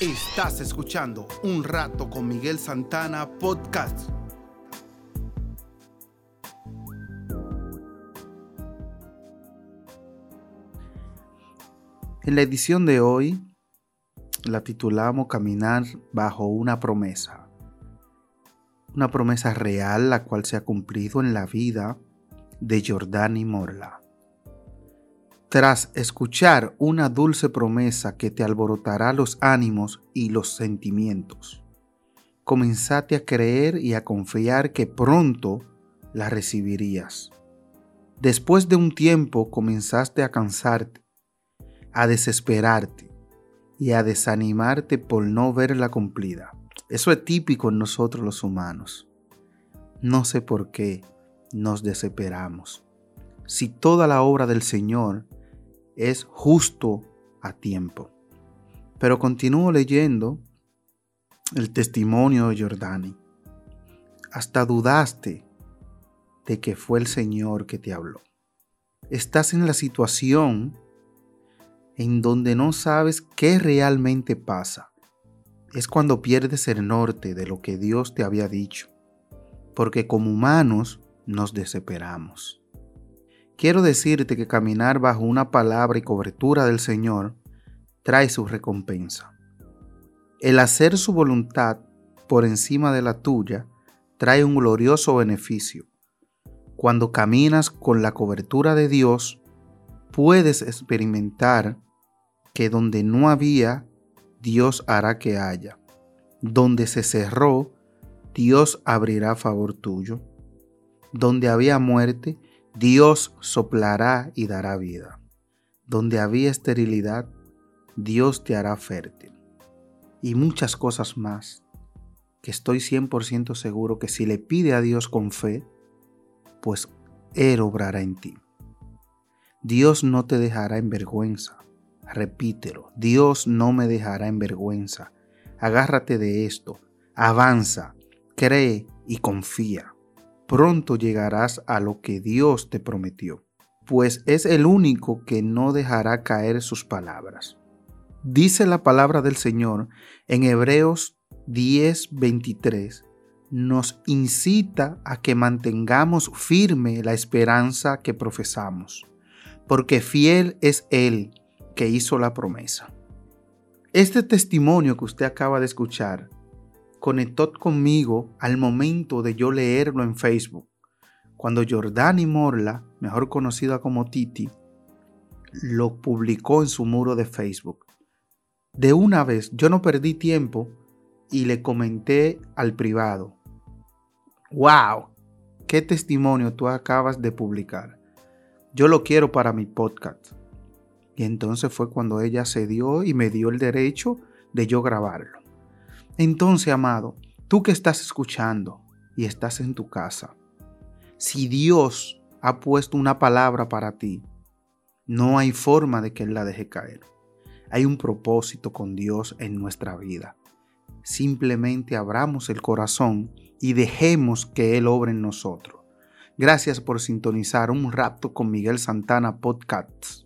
Estás escuchando Un Rato con Miguel Santana Podcast. En la edición de hoy la titulamos Caminar bajo una promesa. Una promesa real la cual se ha cumplido en la vida de Jordani Morla. Tras escuchar una dulce promesa que te alborotará los ánimos y los sentimientos, comenzaste a creer y a confiar que pronto la recibirías. Después de un tiempo comenzaste a cansarte, a desesperarte y a desanimarte por no verla cumplida. Eso es típico en nosotros los humanos. No sé por qué nos desesperamos. Si toda la obra del Señor es justo a tiempo. Pero continúo leyendo el testimonio de Jordani. Hasta dudaste de que fue el Señor que te habló. Estás en la situación en donde no sabes qué realmente pasa. Es cuando pierdes el norte de lo que Dios te había dicho, porque como humanos nos desesperamos. Quiero decirte que caminar bajo una palabra y cobertura del Señor trae su recompensa. El hacer su voluntad por encima de la tuya trae un glorioso beneficio. Cuando caminas con la cobertura de Dios, puedes experimentar que donde no había, Dios hará que haya. Donde se cerró, Dios abrirá favor tuyo. Donde había muerte, Dios soplará y dará vida. Donde había esterilidad, Dios te hará fértil. Y muchas cosas más que estoy 100% seguro que si le pide a Dios con fe, pues Él obrará en ti. Dios no te dejará en vergüenza. Repítelo, Dios no me dejará en vergüenza. Agárrate de esto, avanza, cree y confía pronto llegarás a lo que Dios te prometió, pues es el único que no dejará caer sus palabras. Dice la palabra del Señor en Hebreos 10:23, nos incita a que mantengamos firme la esperanza que profesamos, porque fiel es Él que hizo la promesa. Este testimonio que usted acaba de escuchar conectó conmigo al momento de yo leerlo en Facebook, cuando Jordani Morla, mejor conocida como Titi, lo publicó en su muro de Facebook. De una vez, yo no perdí tiempo y le comenté al privado, wow, qué testimonio tú acabas de publicar. Yo lo quiero para mi podcast. Y entonces fue cuando ella se dio y me dio el derecho de yo grabarlo. Entonces, amado, tú que estás escuchando y estás en tu casa, si Dios ha puesto una palabra para ti, no hay forma de que Él la deje caer. Hay un propósito con Dios en nuestra vida. Simplemente abramos el corazón y dejemos que Él obre en nosotros. Gracias por sintonizar un rapto con Miguel Santana Podcasts.